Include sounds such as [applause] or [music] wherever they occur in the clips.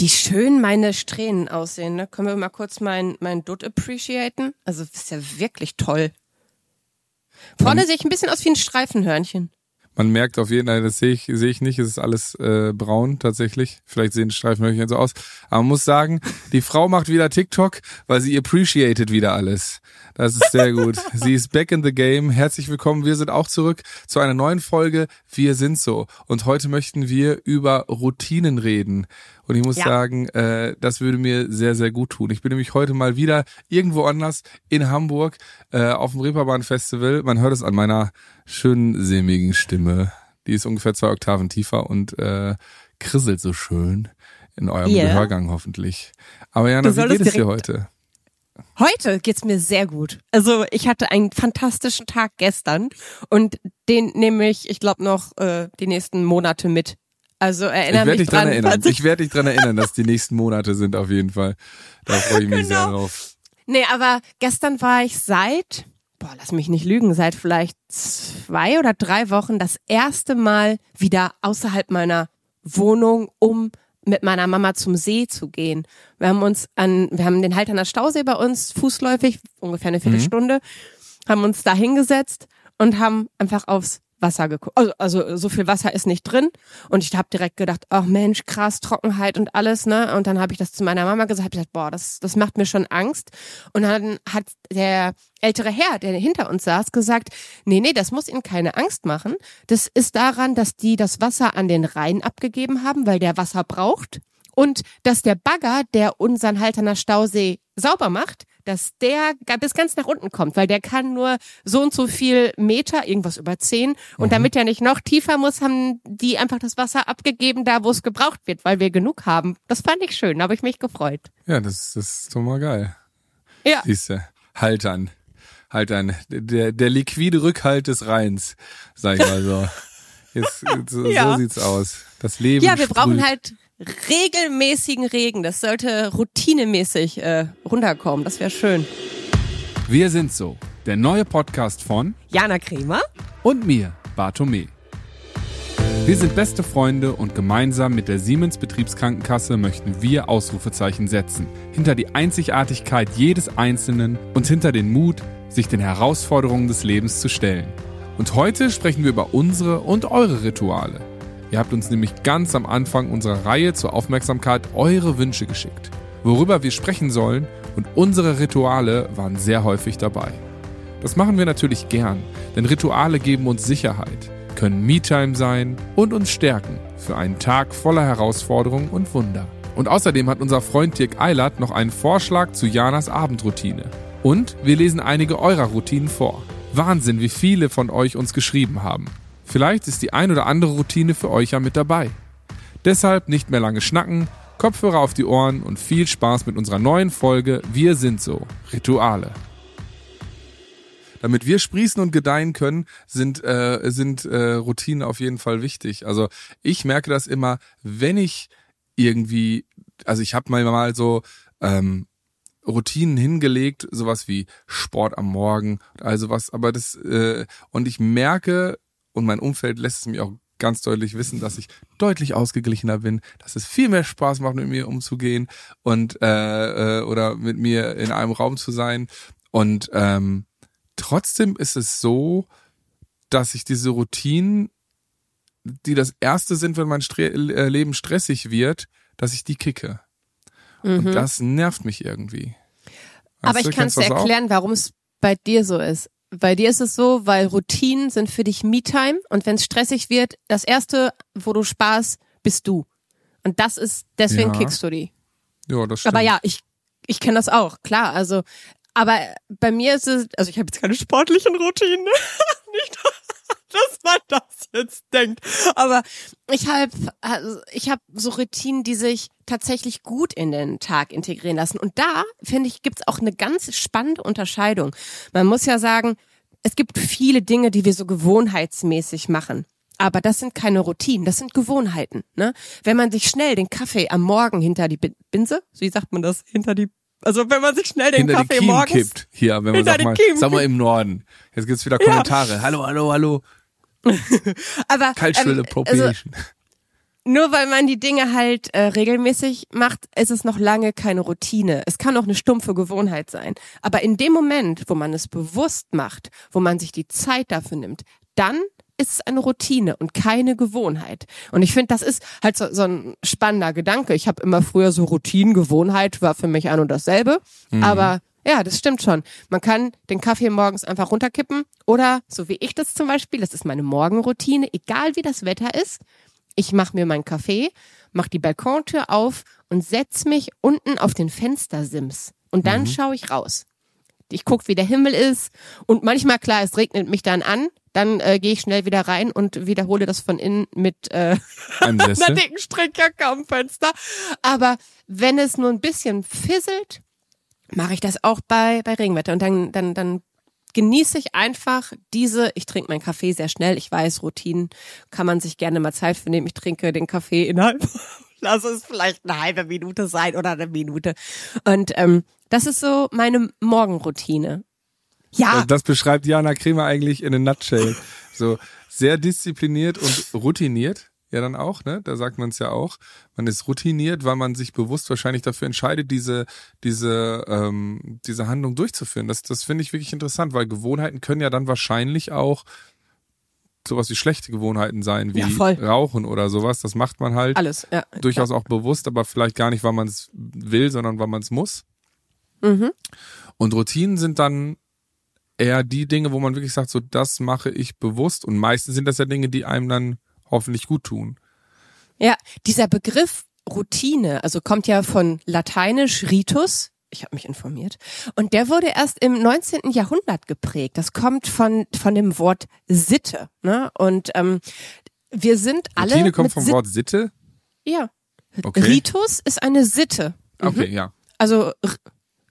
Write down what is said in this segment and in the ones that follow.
Wie schön meine Strähnen aussehen. Ne? Können wir mal kurz meinen mein Dutt appreciaten? Also das ist ja wirklich toll. Vorne sehe ich ein bisschen aus wie ein Streifenhörnchen. Man merkt auf jeden Fall, das sehe ich, sehe ich nicht, es ist alles äh, braun tatsächlich. Vielleicht sehen die Streifenhörnchen so aus. Aber man muss sagen, die Frau macht wieder TikTok, weil sie appreciated wieder alles. Das ist sehr gut. [laughs] sie ist back in the game. Herzlich willkommen. Wir sind auch zurück zu einer neuen Folge. Wir sind so. Und heute möchten wir über Routinen reden. Und ich muss ja. sagen, äh, das würde mir sehr, sehr gut tun. Ich bin nämlich heute mal wieder irgendwo anders in Hamburg äh, auf dem Reeperbahn Festival. Man hört es an meiner schönen, sämigen Stimme. Die ist ungefähr zwei Oktaven tiefer und äh, krisselt so schön in eurem yeah. Gehörgang hoffentlich. Aber Jana, wie geht es dir heute? Heute geht's mir sehr gut. Also ich hatte einen fantastischen Tag gestern und den nehme ich, ich glaube, noch äh, die nächsten Monate mit. Also erinnere mich dich dran. Erinnern. Ich werde dich dran erinnern, dass die nächsten Monate sind auf jeden Fall. Da freue ich mich genau. sehr drauf. Nee, aber gestern war ich seit, boah, lass mich nicht lügen, seit vielleicht zwei oder drei Wochen das erste Mal wieder außerhalb meiner Wohnung, um mit meiner Mama zum See zu gehen. Wir haben uns an, wir haben den Halterner Stausee bei uns fußläufig, ungefähr eine Viertelstunde, mhm. haben uns da hingesetzt und haben einfach aufs Wasser geguckt. Also, also so viel Wasser ist nicht drin. Und ich habe direkt gedacht, ach Mensch, krass, Trockenheit und alles, ne? Und dann habe ich das zu meiner Mama gesagt, hab gesagt, boah, das, das macht mir schon Angst. Und dann hat der ältere Herr, der hinter uns saß, gesagt, nee, nee, das muss Ihnen keine Angst machen. Das ist daran, dass die das Wasser an den Rhein abgegeben haben, weil der Wasser braucht. Und dass der Bagger, der unseren Halterner Stausee sauber macht, dass der bis ganz nach unten kommt, weil der kann nur so und so viel Meter, irgendwas über zehn. Und mhm. damit er nicht noch tiefer muss, haben die einfach das Wasser abgegeben, da wo es gebraucht wird, weil wir genug haben. Das fand ich schön, da habe ich mich gefreut. Ja, das, das ist doch mal geil. Ja. Siehste, halt an. Halt an. Der, der liquide Rückhalt des Rheins, sag ich mal so. [laughs] Jetzt, so, ja. so sieht's aus. Das Leben. Ja, wir sprüht. brauchen halt regelmäßigen Regen. Das sollte routinemäßig äh, runterkommen. Das wäre schön. Wir sind so. Der neue Podcast von Jana Kremer und mir, Bartome. Wir sind beste Freunde und gemeinsam mit der Siemens Betriebskrankenkasse möchten wir Ausrufezeichen setzen. Hinter die Einzigartigkeit jedes Einzelnen und hinter den Mut, sich den Herausforderungen des Lebens zu stellen. Und heute sprechen wir über unsere und eure Rituale. Ihr habt uns nämlich ganz am Anfang unserer Reihe zur Aufmerksamkeit eure Wünsche geschickt, worüber wir sprechen sollen und unsere Rituale waren sehr häufig dabei. Das machen wir natürlich gern, denn Rituale geben uns Sicherheit, können Me-Time sein und uns stärken für einen Tag voller Herausforderungen und Wunder. Und außerdem hat unser Freund Dirk Eilert noch einen Vorschlag zu Janas Abendroutine. Und wir lesen einige eurer Routinen vor. Wahnsinn, wie viele von euch uns geschrieben haben. Vielleicht ist die ein oder andere Routine für euch ja mit dabei. Deshalb nicht mehr lange schnacken, Kopfhörer auf die Ohren und viel Spaß mit unserer neuen Folge Wir sind so, Rituale. Damit wir sprießen und gedeihen können, sind, äh, sind äh, Routinen auf jeden Fall wichtig. Also ich merke das immer, wenn ich irgendwie, also ich habe mal mal so ähm, Routinen hingelegt, sowas wie Sport am Morgen, also was, aber das äh, und ich merke, und mein Umfeld lässt es mir auch ganz deutlich wissen, dass ich deutlich ausgeglichener bin, dass es viel mehr Spaß macht, mit mir umzugehen und äh, äh, oder mit mir in einem Raum zu sein. Und ähm, trotzdem ist es so, dass ich diese Routinen, die das erste sind, wenn mein Stre äh, Leben stressig wird, dass ich die kicke. Mhm. Und das nervt mich irgendwie. Weißt Aber ich kann es dir erklären, warum es bei dir so ist. Bei dir ist es so, weil Routinen sind für dich Me-Time und wenn es stressig wird, das erste, wo du Spaß, bist du. Und das ist, deswegen ja. kickst du die. Ja, das stimmt. Aber ja, ich, ich kenne das auch, klar. Also, aber bei mir ist es, also ich habe jetzt keine sportlichen Routinen. [laughs] Nicht, dass man das jetzt denkt. Aber ich habe also ich hab so Routinen, die sich tatsächlich gut in den Tag integrieren lassen. Und da, finde ich, gibt's auch eine ganz spannende Unterscheidung. Man muss ja sagen, es gibt viele Dinge, die wir so gewohnheitsmäßig machen. Aber das sind keine Routinen, das sind Gewohnheiten. Ne? Wenn man sich schnell den Kaffee am Morgen hinter die Binse, wie sagt man das, hinter die also wenn man sich schnell den hinter Kaffee morgens kippt. Hier, wenn man sagt mal, sag mal im Norden. Jetzt gibt's wieder Kommentare. Ja. Hallo, hallo, hallo. [laughs] Aber Cultural ähm, Appropriation. Also, nur weil man die Dinge halt äh, regelmäßig macht, ist es noch lange keine Routine. Es kann auch eine stumpfe Gewohnheit sein. Aber in dem Moment, wo man es bewusst macht, wo man sich die Zeit dafür nimmt, dann ist es eine Routine und keine Gewohnheit. Und ich finde, das ist halt so, so ein spannender Gedanke. Ich habe immer früher so Routinen, Gewohnheit war für mich ein und dasselbe. Mhm. Aber ja, das stimmt schon. Man kann den Kaffee morgens einfach runterkippen oder so wie ich das zum Beispiel, das ist meine Morgenroutine, egal wie das Wetter ist. Ich mache mir meinen Kaffee, mache die Balkontür auf und setz mich unten auf den Fenstersims. Und dann mhm. schaue ich raus. Ich guck, wie der Himmel ist. Und manchmal, klar, es regnet mich dann an. Dann äh, gehe ich schnell wieder rein und wiederhole das von innen mit äh, [laughs] einer dicken Strickjacke am Fenster. Aber wenn es nur ein bisschen fisselt, mache ich das auch bei, bei Regenwetter. Und dann, dann, dann genieße ich einfach diese, ich trinke meinen Kaffee sehr schnell, ich weiß, Routinen kann man sich gerne mal Zeit für nehmen. Ich trinke den Kaffee innerhalb, [laughs] lass es vielleicht eine halbe Minute sein oder eine Minute. Und ähm, das ist so meine Morgenroutine. Ja. Das beschreibt Jana Kremer eigentlich in a nutshell. So sehr diszipliniert und routiniert ja dann auch, ne? Da sagt man es ja auch. Man ist routiniert, weil man sich bewusst wahrscheinlich dafür entscheidet, diese, diese, ähm, diese Handlung durchzuführen. Das, das finde ich wirklich interessant, weil Gewohnheiten können ja dann wahrscheinlich auch sowas wie schlechte Gewohnheiten sein, wie ja, Rauchen oder sowas. Das macht man halt Alles, ja, durchaus ja. auch bewusst, aber vielleicht gar nicht, weil man es will, sondern weil man es muss. Mhm. Und Routinen sind dann eher die Dinge, wo man wirklich sagt, so das mache ich bewusst. Und meistens sind das ja Dinge, die einem dann hoffentlich gut tun. Ja, dieser Begriff Routine, also kommt ja von lateinisch ritus, ich habe mich informiert, und der wurde erst im 19. Jahrhundert geprägt. Das kommt von von dem Wort Sitte, ne? Und ähm, wir sind alle Routine kommt vom Sit Wort Sitte? Ja. Okay. Ritus ist eine Sitte. Mhm. Okay, ja. Also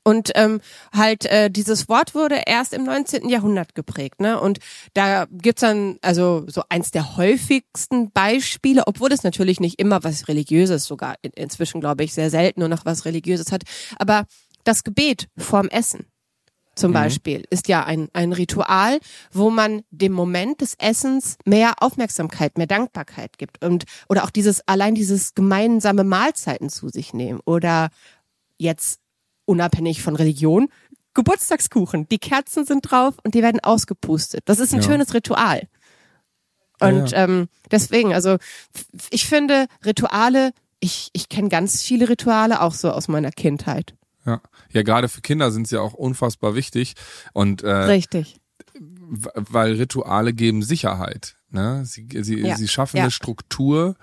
und ähm, halt äh, dieses Wort wurde erst im 19. Jahrhundert geprägt, ne? Und da gibt's dann also so eins der häufigsten Beispiele, obwohl es natürlich nicht immer was Religiöses, sogar in, inzwischen glaube ich sehr selten nur noch was Religiöses hat, aber das Gebet vorm Essen zum mhm. Beispiel ist ja ein, ein Ritual, wo man dem Moment des Essens mehr Aufmerksamkeit, mehr Dankbarkeit gibt und oder auch dieses allein dieses gemeinsame Mahlzeiten zu sich nehmen oder jetzt unabhängig von Religion, Geburtstagskuchen. Die Kerzen sind drauf und die werden ausgepustet. Das ist ein ja. schönes Ritual. Und ja, ja. Ähm, deswegen, also ich finde Rituale, ich, ich kenne ganz viele Rituale auch so aus meiner Kindheit. Ja, ja gerade für Kinder sind sie ja auch unfassbar wichtig. Und äh, Richtig. Weil Rituale geben Sicherheit. Ne? Sie, sie, sie schaffen eine Struktur,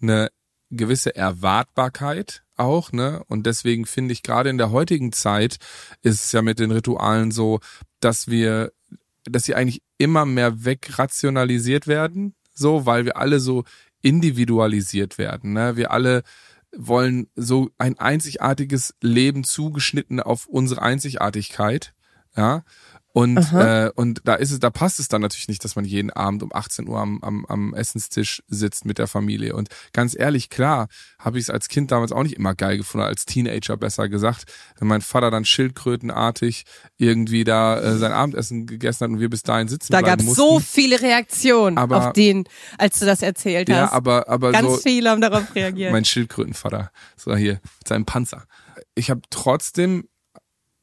eine gewisse Erwartbarkeit auch, ne? Und deswegen finde ich gerade in der heutigen Zeit ist es ja mit den Ritualen so, dass wir, dass sie eigentlich immer mehr wegrationalisiert werden, so, weil wir alle so individualisiert werden, ne? Wir alle wollen so ein einzigartiges Leben zugeschnitten auf unsere Einzigartigkeit, ja. Und, äh, und da ist es, da passt es dann natürlich nicht, dass man jeden Abend um 18 Uhr am, am, am Essenstisch sitzt mit der Familie. Und ganz ehrlich, klar, habe ich es als Kind damals auch nicht immer geil gefunden, als Teenager besser gesagt, wenn mein Vater dann schildkrötenartig irgendwie da äh, sein Abendessen gegessen hat und wir bis dahin sitzen da bleiben mussten. Da gab so viele Reaktionen aber, auf den, als du das erzählt hast. Ja, aber, aber ganz so, viele haben darauf reagiert. Mein Schildkrötenvater, so hier mit seinem Panzer. Ich habe trotzdem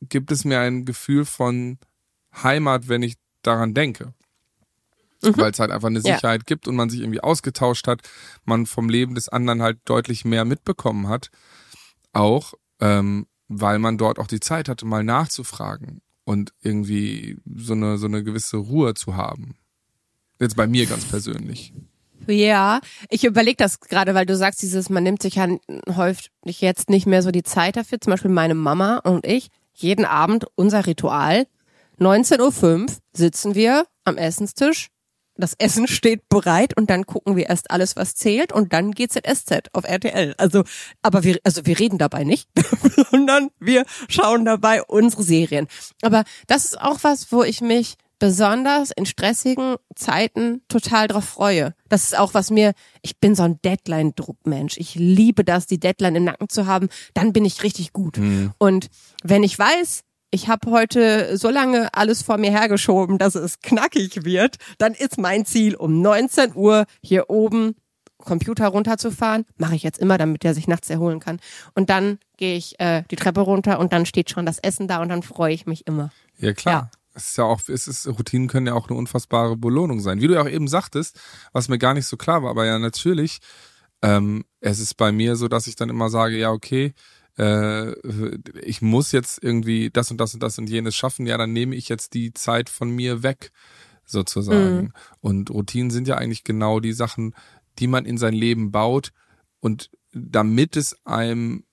gibt es mir ein Gefühl von Heimat, wenn ich daran denke. Mhm. Weil es halt einfach eine Sicherheit ja. gibt und man sich irgendwie ausgetauscht hat, man vom Leben des anderen halt deutlich mehr mitbekommen hat. Auch, ähm, weil man dort auch die Zeit hatte, mal nachzufragen und irgendwie so eine, so eine gewisse Ruhe zu haben. Jetzt bei mir ganz persönlich. Ja, ich überlege das gerade, weil du sagst, dieses, man nimmt sich ja häufig jetzt nicht mehr so die Zeit dafür. Zum Beispiel meine Mama und ich, jeden Abend unser Ritual, 19.05 Uhr sitzen wir am Essenstisch. Das Essen steht bereit und dann gucken wir erst alles, was zählt und dann GZSZ auf RTL. Also, aber wir, also wir reden dabei nicht, [laughs] sondern wir schauen dabei unsere Serien. Aber das ist auch was, wo ich mich besonders in stressigen Zeiten total drauf freue. Das ist auch was mir, ich bin so ein Deadline-Druckmensch. Ich liebe das, die Deadline im Nacken zu haben. Dann bin ich richtig gut. Mhm. Und wenn ich weiß, ich habe heute so lange alles vor mir hergeschoben, dass es knackig wird, dann ist mein Ziel um 19 Uhr hier oben Computer runterzufahren. Mache ich jetzt immer, damit der sich nachts erholen kann. Und dann gehe ich äh, die Treppe runter und dann steht schon das Essen da und dann freue ich mich immer. Ja, klar. Ja. Es ist ja auch, es ist, Routinen können ja auch eine unfassbare Belohnung sein. Wie du ja auch eben sagtest, was mir gar nicht so klar war, aber ja natürlich, ähm, es ist bei mir so, dass ich dann immer sage, ja, okay, äh, ich muss jetzt irgendwie das und das und das und jenes schaffen, ja, dann nehme ich jetzt die Zeit von mir weg, sozusagen. Mhm. Und Routinen sind ja eigentlich genau die Sachen, die man in sein Leben baut und damit es einem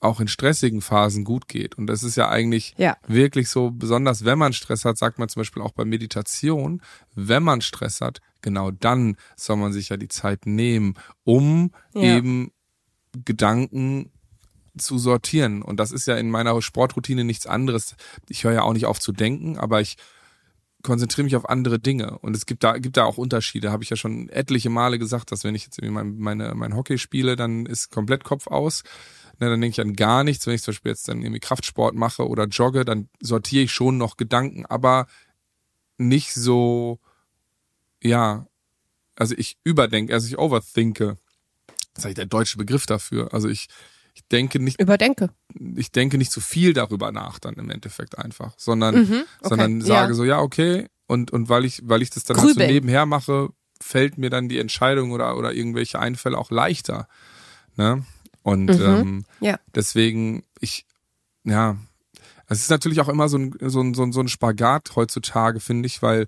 auch in stressigen Phasen gut geht. Und das ist ja eigentlich ja. wirklich so, besonders wenn man Stress hat, sagt man zum Beispiel auch bei Meditation, wenn man Stress hat, genau dann soll man sich ja die Zeit nehmen, um ja. eben Gedanken zu sortieren. Und das ist ja in meiner Sportroutine nichts anderes. Ich höre ja auch nicht auf zu denken, aber ich konzentriere mich auf andere Dinge. Und es gibt da, gibt da auch Unterschiede. Habe ich ja schon etliche Male gesagt, dass wenn ich jetzt irgendwie mein, meine, mein Hockey spiele, dann ist komplett Kopf aus. Ne, dann denke ich an gar nichts. Wenn ich zum Beispiel jetzt dann irgendwie Kraftsport mache oder jogge, dann sortiere ich schon noch Gedanken, aber nicht so, ja, also ich überdenke, also ich overthinke. Das ist eigentlich der deutsche Begriff dafür. Also ich, ich denke nicht. Überdenke. Ich denke nicht zu viel darüber nach, dann im Endeffekt einfach, sondern, mhm, okay. sondern sage ja. so, ja, okay, und, und weil ich, weil ich das dann halt so nebenher mache, fällt mir dann die Entscheidung oder, oder irgendwelche Einfälle auch leichter. Ne? Und mhm, ähm, ja. deswegen, ich, ja, es ist natürlich auch immer so ein, so ein, so ein, so ein Spagat heutzutage, finde ich, weil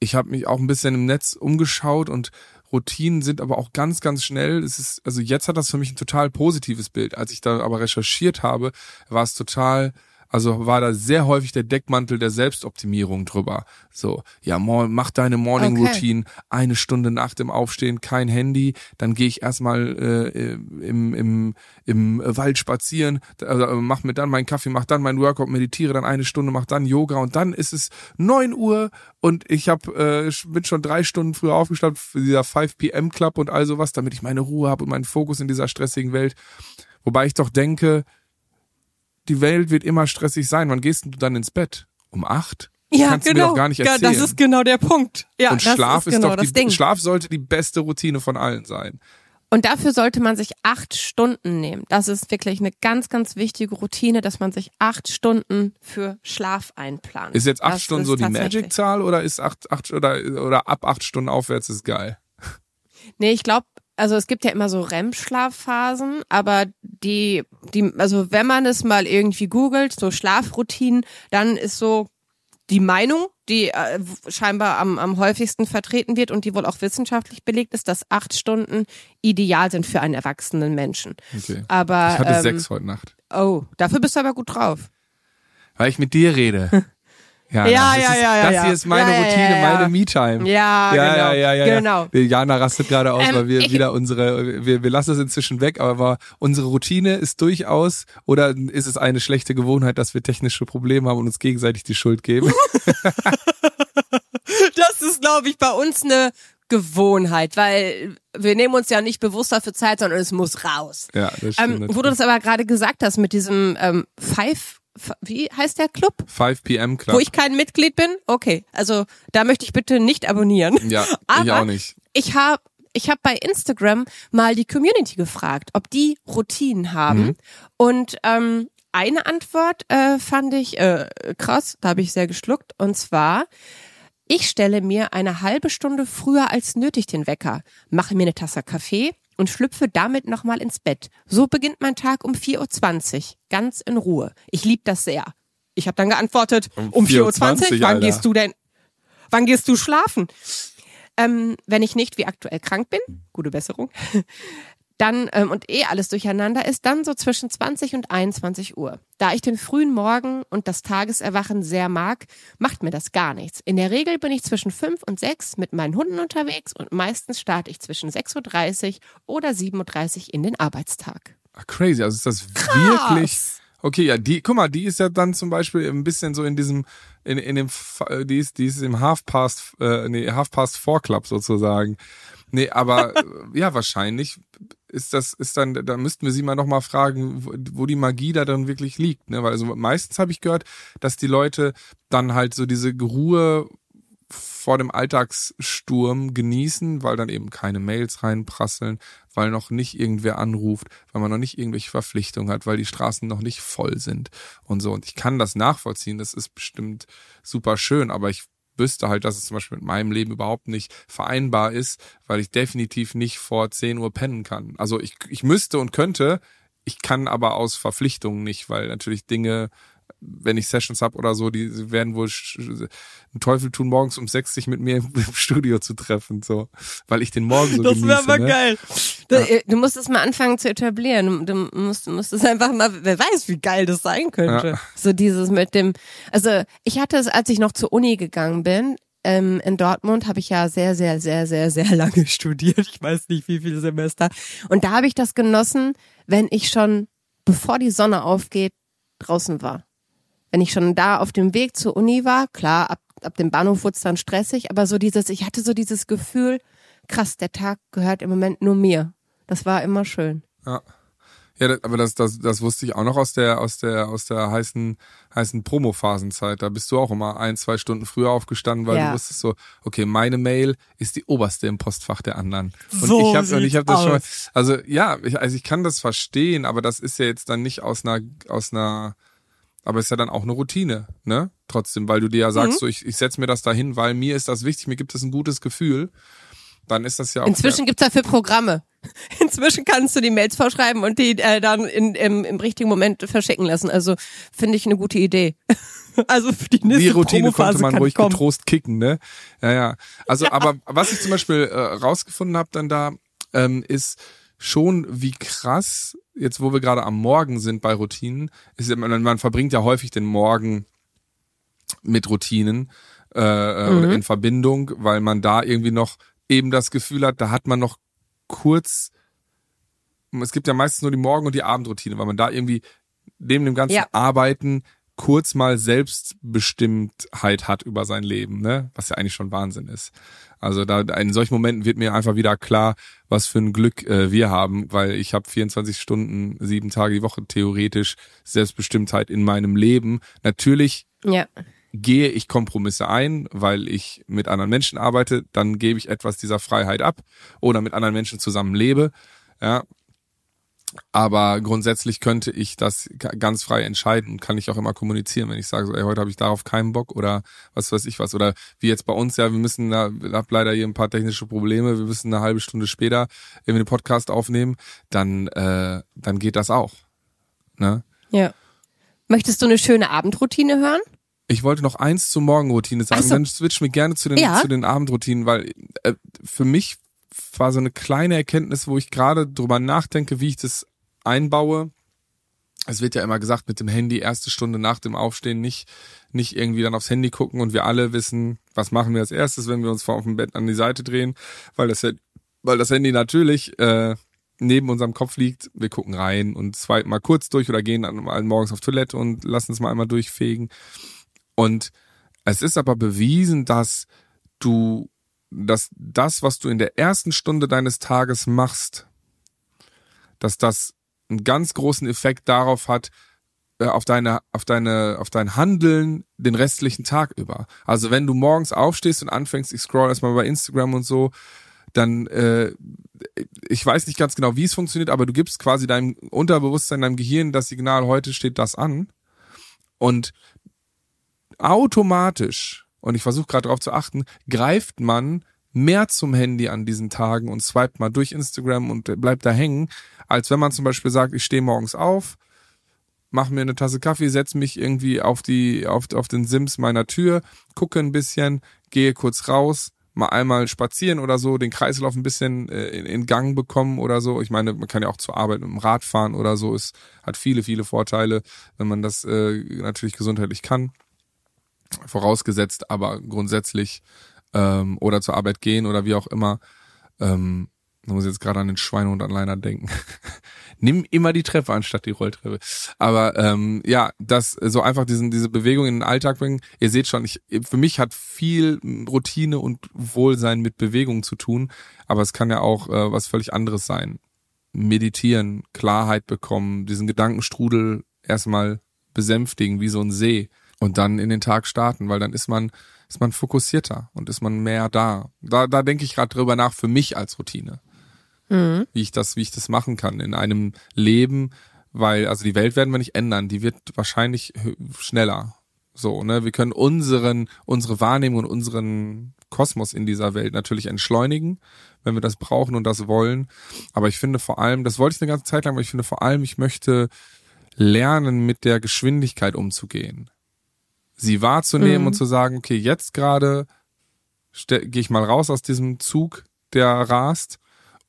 ich habe mich auch ein bisschen im Netz umgeschaut und Routinen sind aber auch ganz, ganz schnell. Es ist, also jetzt hat das für mich ein total positives Bild. Als ich da aber recherchiert habe, war es total also war da sehr häufig der Deckmantel der Selbstoptimierung drüber. So, ja, mach deine Morning Routine, okay. eine Stunde nach dem Aufstehen, kein Handy, dann gehe ich erstmal äh, im, im, im Wald spazieren, also mach mir dann meinen Kaffee, mach dann meinen Workout, meditiere dann eine Stunde, mach dann Yoga und dann ist es neun Uhr und ich hab, äh, bin schon drei Stunden früher aufgestanden für dieser 5 PM Club und all sowas, damit ich meine Ruhe habe und meinen Fokus in dieser stressigen Welt. Wobei ich doch denke, die Welt wird immer stressig sein. Wann gehst du dann ins Bett? Um acht? Ja, Kannst genau. Du mir doch gar nicht erzählen. Ja, das ist genau der Punkt. Ja, und Schlaf ist, ist genau doch die, Ding. Schlaf sollte die beste Routine von allen sein. Und dafür sollte man sich acht Stunden nehmen. Das ist wirklich eine ganz, ganz wichtige Routine, dass man sich acht Stunden für Schlaf einplant. Ist jetzt acht das Stunden so die Magic-Zahl oder ist acht, acht oder, oder ab acht Stunden aufwärts ist geil? Nee, ich glaube, also es gibt ja immer so REM-Schlafphasen, aber die, die, also wenn man es mal irgendwie googelt, so Schlafroutinen, dann ist so die Meinung, die äh, scheinbar am, am häufigsten vertreten wird und die wohl auch wissenschaftlich belegt ist, dass acht Stunden ideal sind für einen erwachsenen Menschen. Okay. Aber ich hatte ähm, sechs heute Nacht. Oh, dafür bist du aber gut drauf. Weil ich mit dir rede. [laughs] Ja, ja, ja, ist, ja. Das hier ist meine Routine, meine Me-Time. Ja, ja, genau, ja, ja, genau. Jana rastet gerade aus, ähm, weil wir wieder unsere, wir, wir lassen es inzwischen weg, aber unsere Routine ist durchaus, oder ist es eine schlechte Gewohnheit, dass wir technische Probleme haben und uns gegenseitig die Schuld geben? [laughs] [laughs] das ist, glaube ich, bei uns eine Gewohnheit, weil wir nehmen uns ja nicht bewusst dafür Zeit, sondern es muss raus. Ja, das stimmt. Ähm, wo du das aber gerade gesagt hast mit diesem ähm, Five wie heißt der Club? 5 PM Club. Wo ich kein Mitglied bin? Okay, also da möchte ich bitte nicht abonnieren. Ja, [laughs] Aber ich auch nicht. Ich habe ich habe bei Instagram mal die Community gefragt, ob die Routinen haben. Mhm. Und ähm, eine Antwort äh, fand ich äh, krass, da habe ich sehr geschluckt. Und zwar, ich stelle mir eine halbe Stunde früher als nötig den Wecker, mache mir eine Tasse Kaffee und schlüpfe damit nochmal ins Bett. So beginnt mein Tag um 4.20 Uhr, ganz in Ruhe. Ich liebe das sehr. Ich habe dann geantwortet, um, um 4.20 Uhr, wann Alter. gehst du denn, wann gehst du schlafen? Ähm, wenn ich nicht wie aktuell krank bin, gute Besserung, dann ähm, und eh alles durcheinander ist, dann so zwischen 20 und 21 Uhr. Da ich den frühen Morgen und das Tageserwachen sehr mag, macht mir das gar nichts. In der Regel bin ich zwischen 5 und 6 mit meinen Hunden unterwegs und meistens starte ich zwischen 6.30 Uhr oder 7.30 Uhr in den Arbeitstag. Ach, crazy, also ist das Krass. wirklich... Okay, ja, die, guck mal, die ist ja dann zum Beispiel ein bisschen so in diesem, in, in dem, die ist, die ist im Half Past, äh, nee, Half Past Four Club sozusagen. Nee, aber ja, wahrscheinlich ist das, ist dann, da müssten wir sie mal nochmal fragen, wo, wo die Magie da dann wirklich liegt. Ne? Weil also meistens habe ich gehört, dass die Leute dann halt so diese Ruhe vor dem Alltagssturm genießen, weil dann eben keine Mails reinprasseln, weil noch nicht irgendwer anruft, weil man noch nicht irgendwelche Verpflichtungen hat, weil die Straßen noch nicht voll sind und so. Und ich kann das nachvollziehen, das ist bestimmt super schön, aber ich wüsste halt, dass es zum Beispiel mit meinem Leben überhaupt nicht vereinbar ist, weil ich definitiv nicht vor 10 Uhr pennen kann. Also ich, ich müsste und könnte, ich kann aber aus Verpflichtungen nicht, weil natürlich Dinge wenn ich Sessions hab oder so, die werden wohl einen Teufel tun, morgens um sechs sich mit mir im, Studio zu treffen, so, weil ich den Morgen so Das wäre aber ne? geil. Du, ja. du, musst es mal anfangen zu etablieren. Du, musst, du musst es einfach mal, wer weiß, wie geil das sein könnte. Ja. So dieses mit dem, also ich hatte es, als ich noch zur Uni gegangen bin, ähm, in Dortmund habe ich ja sehr, sehr, sehr, sehr, sehr lange [laughs] studiert. Ich weiß nicht, wie viele Semester. Und da habe ich das genossen, wenn ich schon, bevor die Sonne aufgeht, draußen war wenn ich schon da auf dem Weg zur Uni war, klar, ab, ab dem Bahnhof wurde es dann stressig, aber so dieses, ich hatte so dieses Gefühl, krass, der Tag gehört im Moment nur mir. Das war immer schön. Ja. Ja, aber das, das, das wusste ich auch noch aus der, aus der, aus der heißen, heißen Promo-Phasenzeit. Da bist du auch immer ein, zwei Stunden früher aufgestanden, weil ja. du wusstest so, okay, meine Mail ist die oberste im Postfach der anderen. Und so ich habe und ich habe das aus. schon mal, also ja, ich, also ich kann das verstehen, aber das ist ja jetzt dann nicht aus einer, aus einer, aber ist ja dann auch eine Routine, ne? Trotzdem, weil du dir ja sagst, mhm. so ich, ich setze mir das dahin, weil mir ist das wichtig, mir gibt es ein gutes Gefühl. Dann ist das ja auch. Inzwischen gibt's dafür Programme. [laughs] Inzwischen kannst du die Mails vorschreiben und die äh, dann in, im, im richtigen Moment verschicken lassen. Also finde ich eine gute Idee. [laughs] Also für die nächste Die Routine konnte man ruhig kommen. getrost kicken, ne? Ja, ja. Also, ja. aber was ich zum Beispiel äh, rausgefunden habe dann da, ähm, ist schon, wie krass jetzt wo wir gerade am Morgen sind bei Routinen, ist man, man verbringt ja häufig den Morgen mit Routinen äh, äh, mhm. oder in Verbindung, weil man da irgendwie noch eben das Gefühl hat, da hat man noch kurz, es gibt ja meistens nur die Morgen- und die Abendroutine, weil man da irgendwie neben dem ganzen ja. Arbeiten kurz mal Selbstbestimmtheit hat über sein Leben, ne? Was ja eigentlich schon Wahnsinn ist. Also da in solchen Momenten wird mir einfach wieder klar, was für ein Glück äh, wir haben, weil ich habe 24 Stunden, sieben Tage die Woche theoretisch Selbstbestimmtheit in meinem Leben. Natürlich ja. gehe ich Kompromisse ein, weil ich mit anderen Menschen arbeite, dann gebe ich etwas dieser Freiheit ab oder mit anderen Menschen zusammen lebe. Ja, aber grundsätzlich könnte ich das ganz frei entscheiden, kann ich auch immer kommunizieren, wenn ich sage, so, ey, heute habe ich darauf keinen Bock oder was weiß ich was. Oder wie jetzt bei uns, ja, wir müssen, da, ich habe leider hier ein paar technische Probleme, wir müssen eine halbe Stunde später wir den Podcast aufnehmen, dann, äh, dann geht das auch. Ne? Ja. Möchtest du eine schöne Abendroutine hören? Ich wollte noch eins zur Morgenroutine sagen, so. dann switch mir gerne zu den, ja. zu den Abendroutinen, weil äh, für mich war so eine kleine Erkenntnis, wo ich gerade drüber nachdenke, wie ich das einbaue. Es wird ja immer gesagt, mit dem Handy erste Stunde nach dem Aufstehen nicht, nicht irgendwie dann aufs Handy gucken und wir alle wissen, was machen wir als erstes, wenn wir uns vor auf dem Bett an die Seite drehen, weil das, weil das Handy natürlich äh, neben unserem Kopf liegt. Wir gucken rein und swipen mal kurz durch oder gehen dann morgens auf Toilette und lassen es mal einmal durchfegen. Und es ist aber bewiesen, dass du dass das, was du in der ersten Stunde deines Tages machst, dass das einen ganz großen Effekt darauf hat, äh, auf deine, auf deine, auf dein Handeln den restlichen Tag über. Also wenn du morgens aufstehst und anfängst, ich scroll erstmal bei Instagram und so, dann, äh, ich weiß nicht ganz genau, wie es funktioniert, aber du gibst quasi deinem Unterbewusstsein, deinem Gehirn das Signal, heute steht das an. Und automatisch und ich versuche gerade darauf zu achten, greift man mehr zum Handy an diesen Tagen und swipet mal durch Instagram und bleibt da hängen, als wenn man zum Beispiel sagt, ich stehe morgens auf, mache mir eine Tasse Kaffee, setze mich irgendwie auf die auf, auf den Sims meiner Tür, gucke ein bisschen, gehe kurz raus, mal einmal spazieren oder so, den Kreislauf ein bisschen äh, in, in, Gang bekommen oder so. Ich meine, man kann ja auch zur Arbeit mit dem Rad fahren oder so. Es hat viele, viele Vorteile, wenn man das äh, natürlich gesundheitlich kann vorausgesetzt, aber grundsätzlich ähm, oder zur Arbeit gehen oder wie auch immer. Ähm, ich muss jetzt gerade an den Schweinehund alleiner denken. [laughs] Nimm immer die Treppe anstatt die Rolltreppe. Aber ähm, ja, das so einfach diesen diese Bewegung in den Alltag bringen. Ihr seht schon, ich, für mich hat viel Routine und Wohlsein mit Bewegung zu tun, aber es kann ja auch äh, was völlig anderes sein. Meditieren, Klarheit bekommen, diesen Gedankenstrudel erstmal besänftigen wie so ein See und dann in den Tag starten, weil dann ist man ist man fokussierter und ist man mehr da. Da, da denke ich gerade drüber nach für mich als Routine. Mhm. Wie ich das, wie ich das machen kann in einem Leben, weil, also die Welt werden wir nicht ändern, die wird wahrscheinlich schneller. So, ne, wir können unseren, unsere Wahrnehmung und unseren Kosmos in dieser Welt natürlich entschleunigen, wenn wir das brauchen und das wollen. Aber ich finde vor allem, das wollte ich eine ganze Zeit lang, aber ich finde vor allem, ich möchte lernen, mit der Geschwindigkeit umzugehen. Sie wahrzunehmen mhm. und zu sagen, okay, jetzt gerade gehe ich mal raus aus diesem Zug, der rast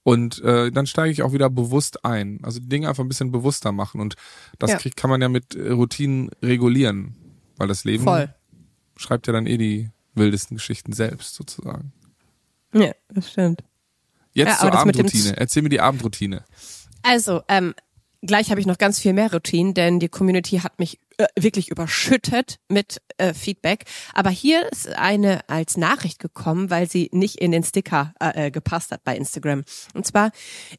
und äh, dann steige ich auch wieder bewusst ein. Also die Dinge einfach ein bisschen bewusster machen. Und das ja. kriegt, kann man ja mit äh, Routinen regulieren. Weil das Leben Voll. schreibt ja dann eh die wildesten Geschichten selbst, sozusagen. Ja, das stimmt. Jetzt ja, zur Abendroutine. Erzähl mir die Abendroutine. Also, ähm, gleich habe ich noch ganz viel mehr Routinen, denn die Community hat mich äh, wirklich überschüttet mit äh, Feedback. Aber hier ist eine als Nachricht gekommen, weil sie nicht in den Sticker äh, äh, gepasst hat bei Instagram. Und zwar,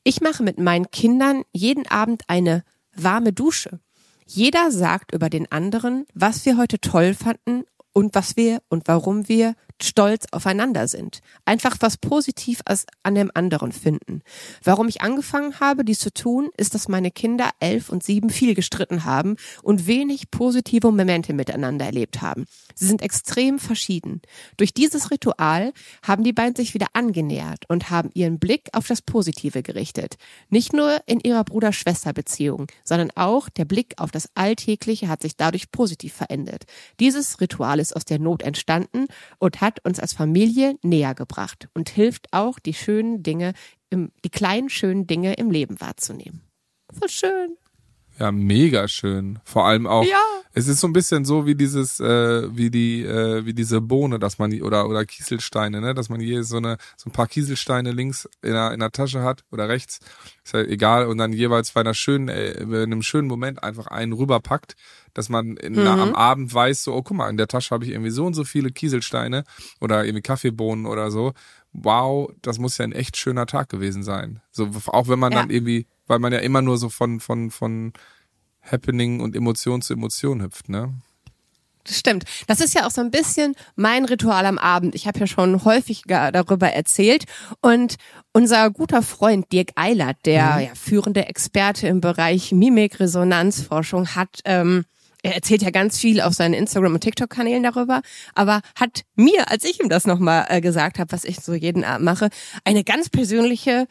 ich mache mit meinen Kindern jeden Abend eine warme Dusche. Jeder sagt über den anderen, was wir heute toll fanden und was wir und warum wir stolz aufeinander sind. Einfach was positiv an dem anderen finden. Warum ich angefangen habe, dies zu tun, ist, dass meine Kinder elf und sieben viel gestritten haben und wenig positive Momente miteinander erlebt haben. Sie sind extrem verschieden. Durch dieses Ritual haben die beiden sich wieder angenähert und haben ihren Blick auf das Positive gerichtet. Nicht nur in ihrer Bruder-Schwester-Beziehung, sondern auch der Blick auf das Alltägliche hat sich dadurch positiv verändert. Dieses Ritual ist aus der Not entstanden und hat hat uns als Familie näher gebracht und hilft auch, die schönen Dinge, im, die kleinen schönen Dinge im Leben wahrzunehmen. Voll schön. Ja, mega schön. Vor allem auch. Ja. Es ist so ein bisschen so wie dieses, äh, wie die, äh, wie diese Bohne, dass man oder oder Kieselsteine, ne, dass man hier so eine so ein paar Kieselsteine links in der in der Tasche hat oder rechts, ist ja egal und dann jeweils bei einer schönen, äh, in einem schönen Moment einfach einen rüberpackt, dass man in, mhm. am Abend weiß, so, oh guck mal, in der Tasche habe ich irgendwie so und so viele Kieselsteine oder irgendwie Kaffeebohnen oder so. Wow, das muss ja ein echt schöner Tag gewesen sein. So auch wenn man ja. dann irgendwie, weil man ja immer nur so von von von Happening und Emotion zu Emotion hüpft, ne? Das stimmt. Das ist ja auch so ein bisschen mein Ritual am Abend. Ich habe ja schon häufig darüber erzählt. Und unser guter Freund Dirk Eilert, der mhm. ja, führende Experte im Bereich Mimik-Resonanzforschung, hat ähm, er erzählt ja ganz viel auf seinen Instagram- und TikTok-Kanälen darüber, aber hat mir, als ich ihm das nochmal äh, gesagt habe, was ich so jeden Abend mache, eine ganz persönliche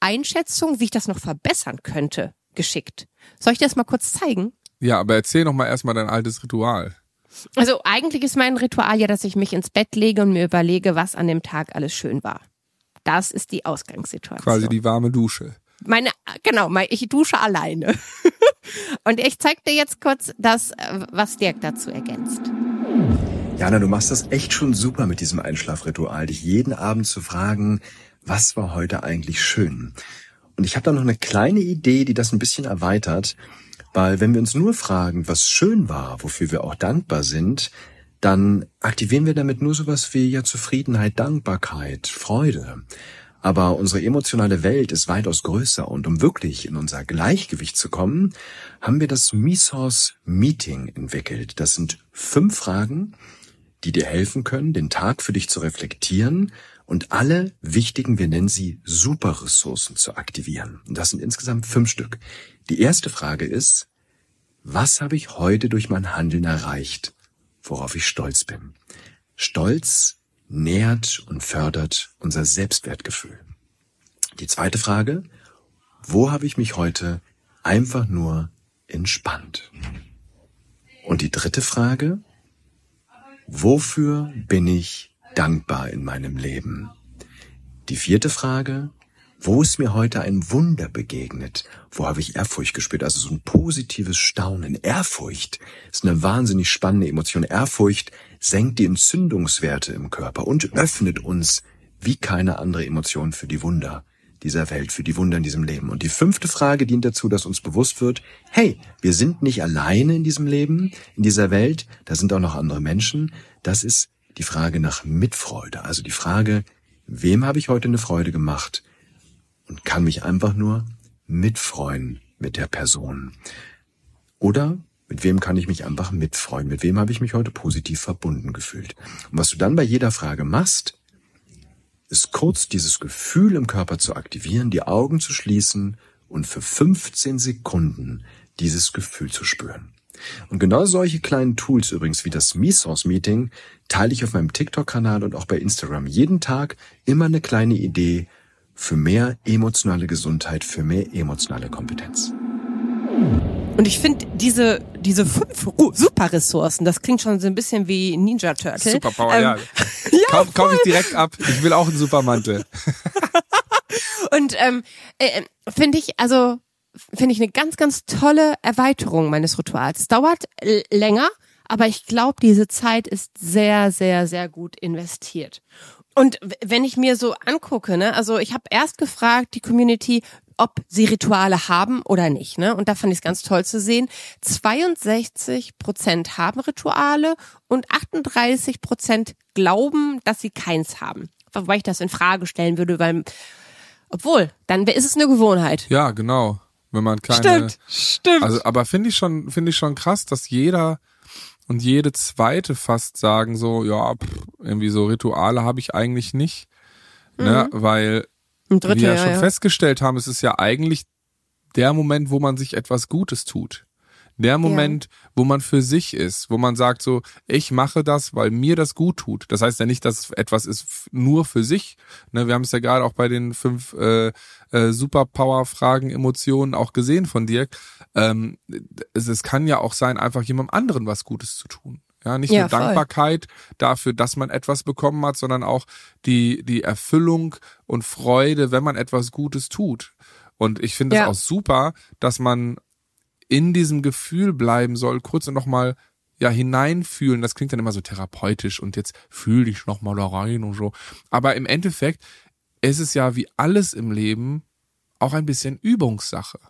Einschätzung, wie ich das noch verbessern könnte, geschickt. Soll ich dir das mal kurz zeigen? Ja, aber erzähl noch mal erstmal dein altes Ritual. Also eigentlich ist mein Ritual ja, dass ich mich ins Bett lege und mir überlege, was an dem Tag alles schön war. Das ist die Ausgangssituation. Quasi die warme Dusche. Meine, genau, ich dusche alleine. [laughs] und ich zeig dir jetzt kurz das, was Dirk dazu ergänzt. Jana, du machst das echt schon super mit diesem Einschlafritual, dich jeden Abend zu fragen, was war heute eigentlich schön? Und ich habe da noch eine kleine Idee, die das ein bisschen erweitert, weil wenn wir uns nur fragen, was schön war, wofür wir auch dankbar sind, dann aktivieren wir damit nur sowas wie ja Zufriedenheit, Dankbarkeit, Freude. Aber unsere emotionale Welt ist weitaus größer und um wirklich in unser Gleichgewicht zu kommen, haben wir das Misos Meeting entwickelt. Das sind fünf Fragen, die dir helfen können, den Tag für dich zu reflektieren und alle wichtigen, wir nennen sie Superressourcen zu aktivieren. Und das sind insgesamt fünf Stück. Die erste Frage ist, was habe ich heute durch mein Handeln erreicht, worauf ich stolz bin? Stolz nährt und fördert unser Selbstwertgefühl. Die zweite Frage, wo habe ich mich heute einfach nur entspannt? Und die dritte Frage, wofür bin ich dankbar in meinem Leben? Die vierte Frage, wo ist mir heute ein Wunder begegnet? Wo habe ich Ehrfurcht gespürt? Also so ein positives Staunen. Ehrfurcht ist eine wahnsinnig spannende Emotion. Ehrfurcht senkt die Entzündungswerte im Körper und öffnet uns wie keine andere Emotion für die Wunder dieser Welt, für die Wunder in diesem Leben. Und die fünfte Frage dient dazu, dass uns bewusst wird, hey, wir sind nicht alleine in diesem Leben, in dieser Welt, da sind auch noch andere Menschen. Das ist die Frage nach Mitfreude, also die Frage, wem habe ich heute eine Freude gemacht und kann mich einfach nur mitfreuen mit der Person. Oder Mit wem kann ich mich einfach mitfreuen? Mit wem habe ich mich heute positiv verbunden gefühlt? Und was du dann bei jeder Frage machst, ist kurz dieses Gefühl im Körper zu aktivieren, die Augen zu schließen und für 15 Sekunden dieses Gefühl zu spüren. Und genau solche kleinen Tools übrigens wie das Misource Meeting teile ich auf meinem TikTok-Kanal und auch bei Instagram jeden Tag immer eine kleine Idee für mehr emotionale Gesundheit, für mehr emotionale Kompetenz. Und ich finde diese diese fünf super Ressourcen, das klingt schon so ein bisschen wie Ninja Turtle. Superpower, ähm, [laughs] ja. ja kauf, kauf ich direkt ab. Ich will auch einen Supermantel. [laughs] Und ähm, äh, finde ich, also finde ich eine ganz, ganz tolle Erweiterung meines Rituals. Es dauert länger, aber ich glaube, diese Zeit ist sehr, sehr, sehr gut investiert. Und wenn ich mir so angucke, ne, also ich habe erst gefragt, die Community, ob sie Rituale haben oder nicht. Ne? Und da fand ich es ganz toll zu sehen. 62 Prozent haben Rituale und 38 Prozent glauben, dass sie keins haben. Wobei ich das in Frage stellen würde, weil, obwohl, dann ist es eine Gewohnheit. Ja, genau. Wenn man keine. Stimmt, stimmt. Also, aber finde ich schon, finde ich schon krass, dass jeder und jede zweite fast sagen so, ja, pff, irgendwie so Rituale habe ich eigentlich nicht. Ne? Mhm. Weil Dritte, wir ja, ja schon ja. festgestellt haben, es ist ja eigentlich der Moment, wo man sich etwas Gutes tut. Der Moment, ja. wo man für sich ist, wo man sagt so, ich mache das, weil mir das gut tut. Das heißt ja nicht, dass etwas ist nur für sich. Ne, wir haben es ja gerade auch bei den fünf äh, äh, Superpower-Fragen, Emotionen auch gesehen von dir. Ähm, es, es kann ja auch sein, einfach jemandem anderen was Gutes zu tun. Ja, nicht ja, nur Dankbarkeit dafür, dass man etwas bekommen hat, sondern auch die, die Erfüllung und Freude, wenn man etwas Gutes tut. Und ich finde es ja. auch super, dass man in diesem Gefühl bleiben soll, kurz und nochmal ja hineinfühlen. Das klingt dann immer so therapeutisch und jetzt fühl dich nochmal da rein und so. Aber im Endeffekt ist es ja wie alles im Leben auch ein bisschen Übungssache.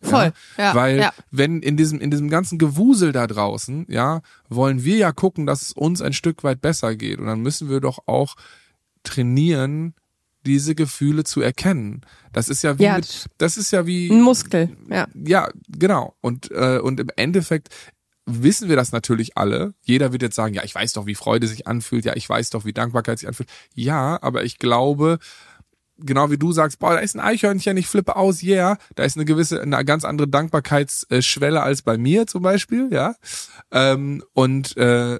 Voll. Ja, ja, Weil ja. wenn in diesem, in diesem ganzen Gewusel da draußen, ja, wollen wir ja gucken, dass es uns ein Stück weit besser geht. Und dann müssen wir doch auch trainieren, diese Gefühle zu erkennen. Das ist ja wie, ja, mit, das ist ja wie ein Muskel. Ja, ja, genau. Und äh, und im Endeffekt wissen wir das natürlich alle. Jeder wird jetzt sagen, ja, ich weiß doch, wie Freude sich anfühlt. Ja, ich weiß doch, wie Dankbarkeit sich anfühlt. Ja, aber ich glaube, genau wie du sagst, boah, da ist ein Eichhörnchen, ich flippe aus, yeah, da ist eine gewisse, eine ganz andere Dankbarkeitsschwelle als bei mir zum Beispiel, ja. Ähm, und äh,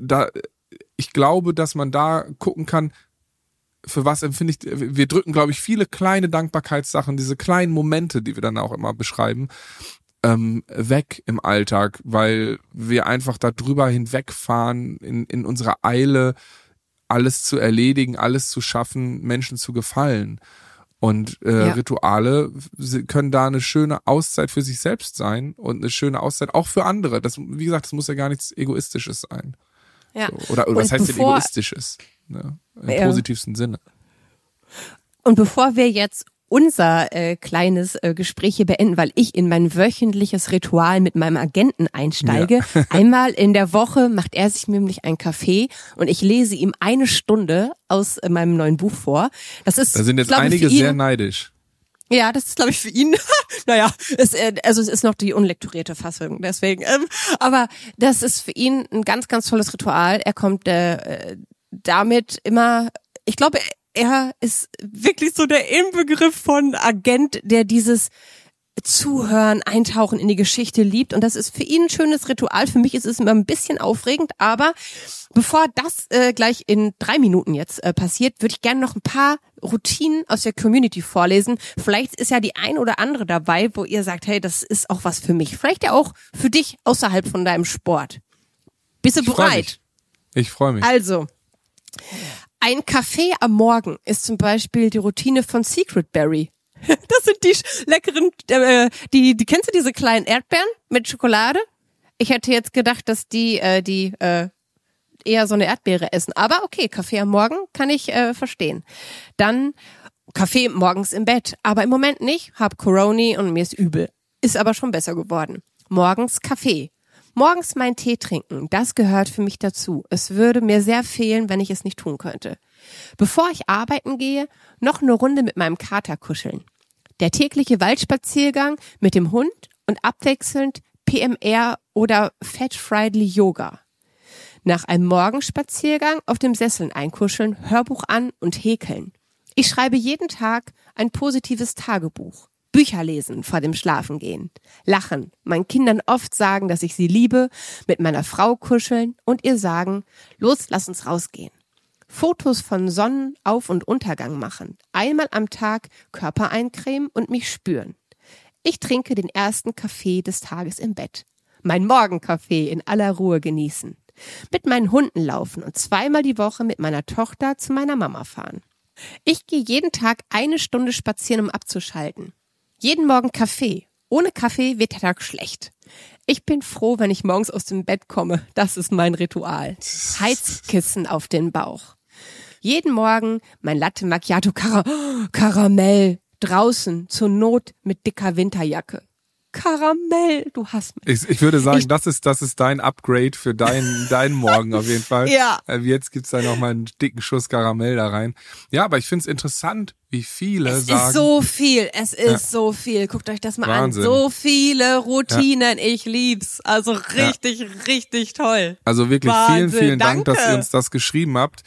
da, ich glaube, dass man da gucken kann, für was empfinde ich, wir drücken, glaube ich, viele kleine Dankbarkeitssachen, diese kleinen Momente, die wir dann auch immer beschreiben, ähm, weg im Alltag, weil wir einfach da drüber hinwegfahren in, in unserer Eile, alles zu erledigen, alles zu schaffen, Menschen zu gefallen. Und äh, ja. Rituale können da eine schöne Auszeit für sich selbst sein und eine schöne Auszeit auch für andere. Das, wie gesagt, das muss ja gar nichts Egoistisches sein. Ja. So, oder, oder was heißt denn Egoistisches? Ne? Im ja. positivsten Sinne. Und bevor wir jetzt unser äh, kleines äh, Gespräch hier beenden, weil ich in mein wöchentliches Ritual mit meinem Agenten einsteige. Ja. [laughs] Einmal in der Woche macht er sich nämlich einen Kaffee und ich lese ihm eine Stunde aus äh, meinem neuen Buch vor. Das ist, da sind jetzt einige ihn, sehr neidisch. Ja, das ist glaube ich für ihn. [laughs] naja, es, äh, also es ist noch die unlekturierte Fassung, deswegen. Ähm, aber das ist für ihn ein ganz, ganz tolles Ritual. Er kommt äh, damit immer, ich glaube, er ist wirklich so der Inbegriff von Agent, der dieses Zuhören, Eintauchen in die Geschichte liebt. Und das ist für ihn ein schönes Ritual. Für mich ist es immer ein bisschen aufregend. Aber bevor das äh, gleich in drei Minuten jetzt äh, passiert, würde ich gerne noch ein paar Routinen aus der Community vorlesen. Vielleicht ist ja die ein oder andere dabei, wo ihr sagt, hey, das ist auch was für mich. Vielleicht ja auch für dich außerhalb von deinem Sport. Bist du ich bereit? Freu ich freue mich. Also, ein Kaffee am Morgen ist zum Beispiel die Routine von Secret Berry. [laughs] Das sind die leckeren, äh, die, die kennst du diese kleinen Erdbeeren mit Schokolade? Ich hätte jetzt gedacht, dass die, äh, die äh, eher so eine Erdbeere essen. Aber okay, Kaffee am Morgen kann ich äh, verstehen. Dann Kaffee morgens im Bett, aber im Moment nicht. Hab Corona und mir ist übel. Ist aber schon besser geworden. Morgens Kaffee. Morgens meinen Tee trinken, das gehört für mich dazu. Es würde mir sehr fehlen, wenn ich es nicht tun könnte. Bevor ich arbeiten gehe, noch eine Runde mit meinem Kater kuscheln. Der tägliche Waldspaziergang mit dem Hund und abwechselnd PMR oder Fat Friday Yoga. Nach einem Morgenspaziergang auf dem Sesseln einkuscheln, Hörbuch an und häkeln. Ich schreibe jeden Tag ein positives Tagebuch. Bücher lesen vor dem Schlafengehen. Lachen, meinen Kindern oft sagen, dass ich sie liebe, mit meiner Frau kuscheln und ihr sagen, los, lass uns rausgehen. Fotos von Sonnenauf- und Untergang machen. Einmal am Tag Körper eincremen und mich spüren. Ich trinke den ersten Kaffee des Tages im Bett. Mein Morgenkaffee in aller Ruhe genießen. Mit meinen Hunden laufen und zweimal die Woche mit meiner Tochter zu meiner Mama fahren. Ich gehe jeden Tag eine Stunde spazieren, um abzuschalten. Jeden Morgen Kaffee. Ohne Kaffee wird der Tag schlecht. Ich bin froh, wenn ich morgens aus dem Bett komme. Das ist mein Ritual. Heizkissen auf den Bauch. Jeden Morgen mein Latte Macchiato Kar [gasps] Karamell. Draußen zur Not mit dicker Winterjacke. Karamell, du hast mich. Ich, ich würde sagen, ich, das ist das ist dein Upgrade für deinen [laughs] deinen Morgen auf jeden Fall. ja. Äh, jetzt gibt's da noch mal einen dicken Schuss Karamell da rein. Ja, aber ich find's interessant, wie viele es sagen. Es ist so viel, es ist ja. so viel. Guckt euch das mal Wahnsinn. an. So viele Routinen, ja. ich lieb's. Also richtig, ja. richtig toll. Also wirklich Wahnsinn. vielen, vielen Dank, Danke. dass ihr uns das geschrieben habt.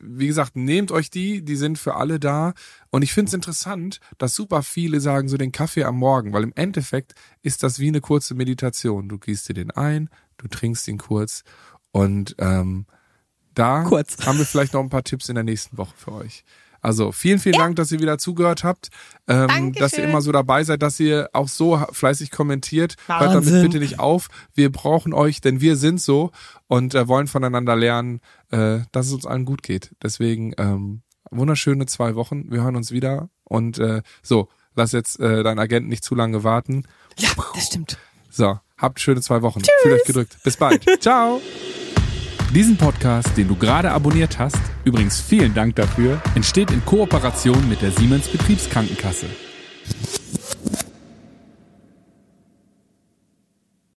Wie gesagt, nehmt euch die, die sind für alle da. Und ich find's interessant, dass super viele sagen so den Kaffee am Morgen, weil im Endeffekt ist das wie eine kurze Meditation. Du gießt dir den ein, du trinkst ihn kurz und ähm, da Kurz. haben wir vielleicht noch ein paar Tipps in der nächsten Woche für euch. Also vielen, vielen ja. Dank, dass ihr wieder zugehört habt, ähm, dass ihr immer so dabei seid, dass ihr auch so fleißig kommentiert. Wahnsinn. Hört damit bitte nicht auf. Wir brauchen euch, denn wir sind so und äh, wollen voneinander lernen, äh, dass es uns allen gut geht. Deswegen ähm, wunderschöne zwei Wochen. Wir hören uns wieder und äh, so, lass jetzt äh, deinen Agenten nicht zu lange warten. Ja, das stimmt. So, habt schöne zwei Wochen. Tschüss. Fühlt euch gedrückt. Bis bald. Ciao. Diesen Podcast, den du gerade abonniert hast, übrigens vielen Dank dafür, entsteht in Kooperation mit der Siemens Betriebskrankenkasse.